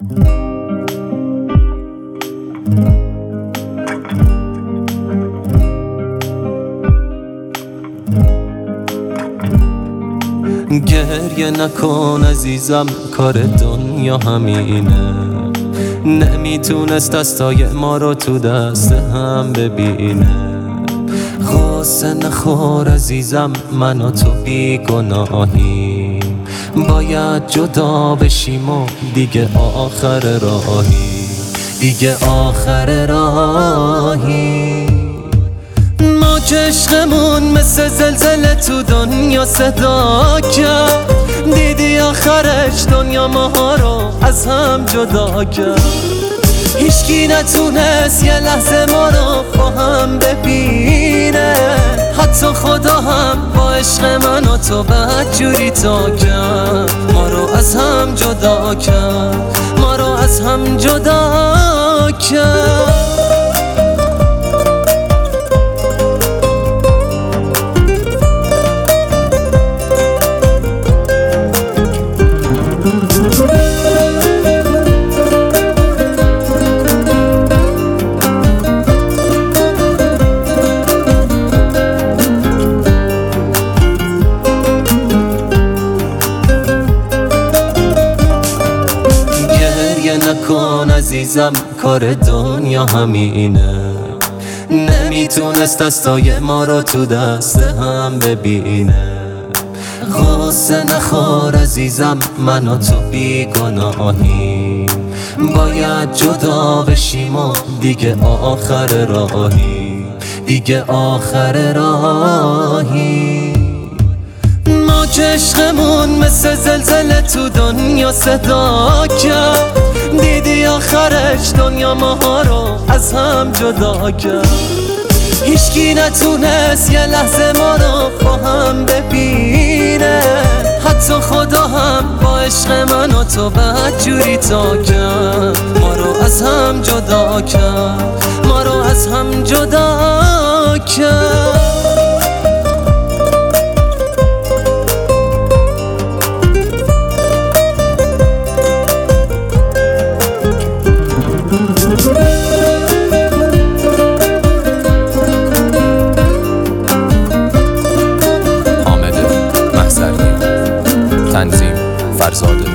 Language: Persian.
گریه نکن عزیزم کار دنیا همینه. نمی‌تونست دستای ما رو تو دست هم ببینه. غصه نخور عزیزم من و تو بیگناهیم باید جدا بشیم و دیگه آخر راهی دیگه آخر راهی. ما که عشقمون مثل زلزله تو دنیا صدا کرد. دیدی آخرش دنیا ماها رو از هم جدا کرد. هیچکی نتونست یه لحظه ما رو با هم ببینه حتی خدا هم با عشق من و تو بد جوری تا کرد. ما رو از هم جدا کرد. ما رو از هم جدا کرد. عزیزم کار دنیا همینه. نمی‌تونست دستای ما رو تو دست هم ببینه. غصه نخور عزیزم من و تو بیگناهیم باید جدا بشیم و دیگه آخر راهی. دیگه آخر راهی. ما مثل زلزله تو دنیا صدا کرد. آخرش دنیا ماها رو از هم جدا کرد. هیچکی نتونست یه لحظه ما رو با هم ببینه. حتی خدا هم با عشق من و تو بد جوری تا کرد. ما رو از هم جدا کرد. ما رو از هم جدا کرد. تنظیم. فرزاد